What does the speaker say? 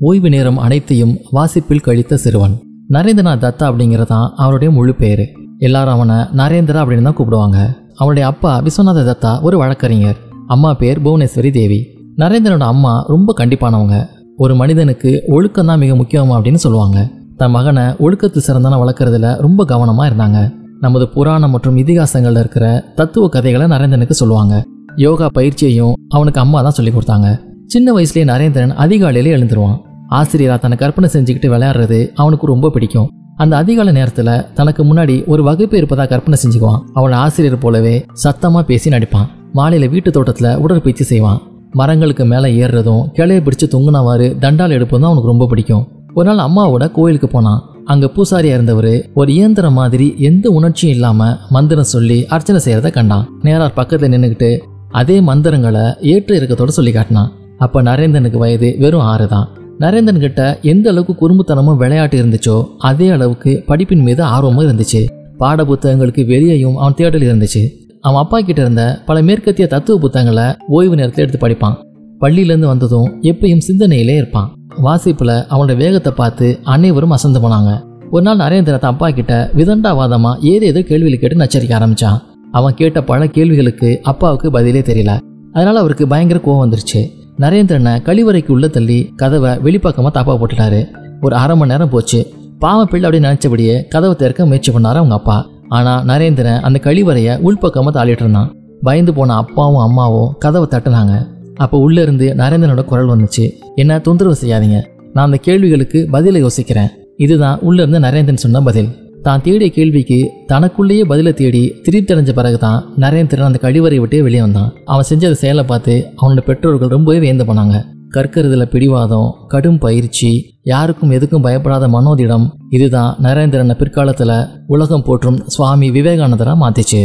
ஓய்வு நேரம் அனைத்தையும் வாசிப்பில் கழித்த சிறுவன். நரேந்திரநாத் தத்தா அப்படிங்கிறது தான் அவருடைய முழு பேர். எல்லாரும் அவனை நரேந்திரா அப்படின்னு தான் கூப்பிடுவாங்க. அவனுடைய அப்பா விஸ்வநாத தத்தா ஒரு வழக்கறிஞர். அம்மா பேர் புவனேஸ்வரி தேவி. நரேந்திரனோட அம்மா ரொம்ப கண்டிப்பானவங்க. ஒரு மனிதனுக்கு ஒழுக்கம் தான் மிக முக்கியம் அப்படின்னு சொல்லுவாங்க. தன் மகனை ஒழுக்கத்து சிறந்தான வளர்க்குறதுல ரொம்ப கவனமாக இருந்தாங்க. நமது புராணம் மற்றும் இதிகாசங்களில் இருக்கிற தத்துவ கதைகளை நரேந்திரனுக்கு சொல்லுவாங்க. யோகா பயிற்சியையும் அவனுக்கு அம்மா தான் சொல்லி கொடுத்தாங்க. சின்ன வயசுலேயே நரேந்திரன் அதிகாலையிலே எழுந்துருவான். ஆசிரியரா தன்னை கற்பனை செஞ்சுக்கிட்டு விளையாடுறது அவனுக்கு ரொம்ப பிடிக்கும். அந்த அதிகாலை நேரத்துல தனக்கு முன்னாடி ஒரு வகுப்பு இருப்பதா கற்பனை செஞ்சுக்குவான். அவன் ஆசிரியர் போலவே சத்தமா பேசி நடிப்பான். மாலையில வீட்டு தோட்டத்துல உடற்பயிற்சி செய்வான். மரங்களுக்கு மேலே ஏறுறதும் கிளைய பிடிச்சு தொங்குனவாறு தண்டால் எடுப்பதும் அவனுக்கு ரொம்ப பிடிக்கும். ஒரு நாள் அம்மாவோட கோயிலுக்கு போனான். அங்க பூசாரியா இருந்தவர் ஒரு இயந்திரம் மாதிரி எந்த உணர்ச்சியும் இல்லாம மந்திரம் சொல்லி அர்ச்சனை செய்யறத கண்டான். நேரார் பக்கத்துல நின்றுக்கிட்டு அதே மந்திரங்களை ஏற்ற இறக்கத்தோடு சொல்லி காட்டினான். அப்ப நரேந்திரனுக்கு வயது வெறும் ஆறு தான் நரேந்திரன் கிட்ட எந்த அளவுக்கு குறும்புத்தனமும் விளையாட்டு இருந்துச்சோ அதே அளவுக்கு படிப்பின் மீது ஆர்வமும் இருந்துச்சு. பாட புத்தகங்களுக்கு வெளியேயும் அவன் தேடல் இருந்துச்சு. அவன் அப்பா கிட்ட இருந்த பல மேற்கத்திய தத்துவ புத்தகங்களை ஓய்வு நேரத்தில் எடுத்து படிப்பான். பள்ளியிலேருந்து வந்ததும் எப்பயும் சிந்தனையிலே இருப்பான். வாசிப்புல அவனோட வேகத்தை பார்த்து அனைவரும் அசந்து போனாங்க. ஒரு நாள் நரேந்திர தன் அப்பா கிட்ட விதண்டாவாதமா ஏதேதோ கேள்விகள் கேட்டு நச்சரிக்க ஆரம்பிச்சான். அவன் கேட்ட பல கேள்விகளுக்கு அப்பாவுக்கு பதிலே தெரியல. அதனால அவருக்கு பயங்கர கோவம் வந்துருச்சு. நரேந்திரனை கழிவறைக்கு உள்ள தள்ளி கதவை வெளிப்பக்கமா தாப்பா போட்டுட்டாரு. ஒரு அரை மணி நேரம் போச்சு. பாவ பிள்ளை அப்படின்னு நினைச்சபடியே கதவை திறக்க முயற்சி பண்ணாரு அவங்க அப்பா. ஆனா நரேந்திரன் அந்த கழிவறைய உள்பக்கமா தாளிட்டு இருந்தான். பயந்து போன அப்பாவும் அம்மாவும் கதவை தட்டினாங்க. அப்போ உள்ள இருந்து நரேந்திரனோட குரல் வந்துச்சு. என்ன தொந்தரவு செய்யாதீங்க. நான் அந்த கேள்விகளுக்கு பதிலை யோசிக்கிறேன். இதுதான் உள்ள இருந்து நரேந்திரன் சொன்ன பதில். தான் தேடிய கேள்விக்கு தனக்குள்ளேயே பதிலை தேடி திருப்தி பிறகுதான் நரேந்திரன் அந்த கழிவறை விட்டே வெளியே வந்தான். அவன் செஞ்ச செயலை பார்த்து அவனோட பெற்றோர்கள் ரொம்பவே வியந்து போனாங்க. கற்கறதுல பிடிவாதம் கடும் பயிற்சி யாருக்கும் எதுக்கும் பயப்படாத மனோதிடம் இதுதான் நரேந்திரனை பிற்காலத்துல உலகம் போற்றும் சுவாமி விவேகானந்தரா மாத்திச்சு.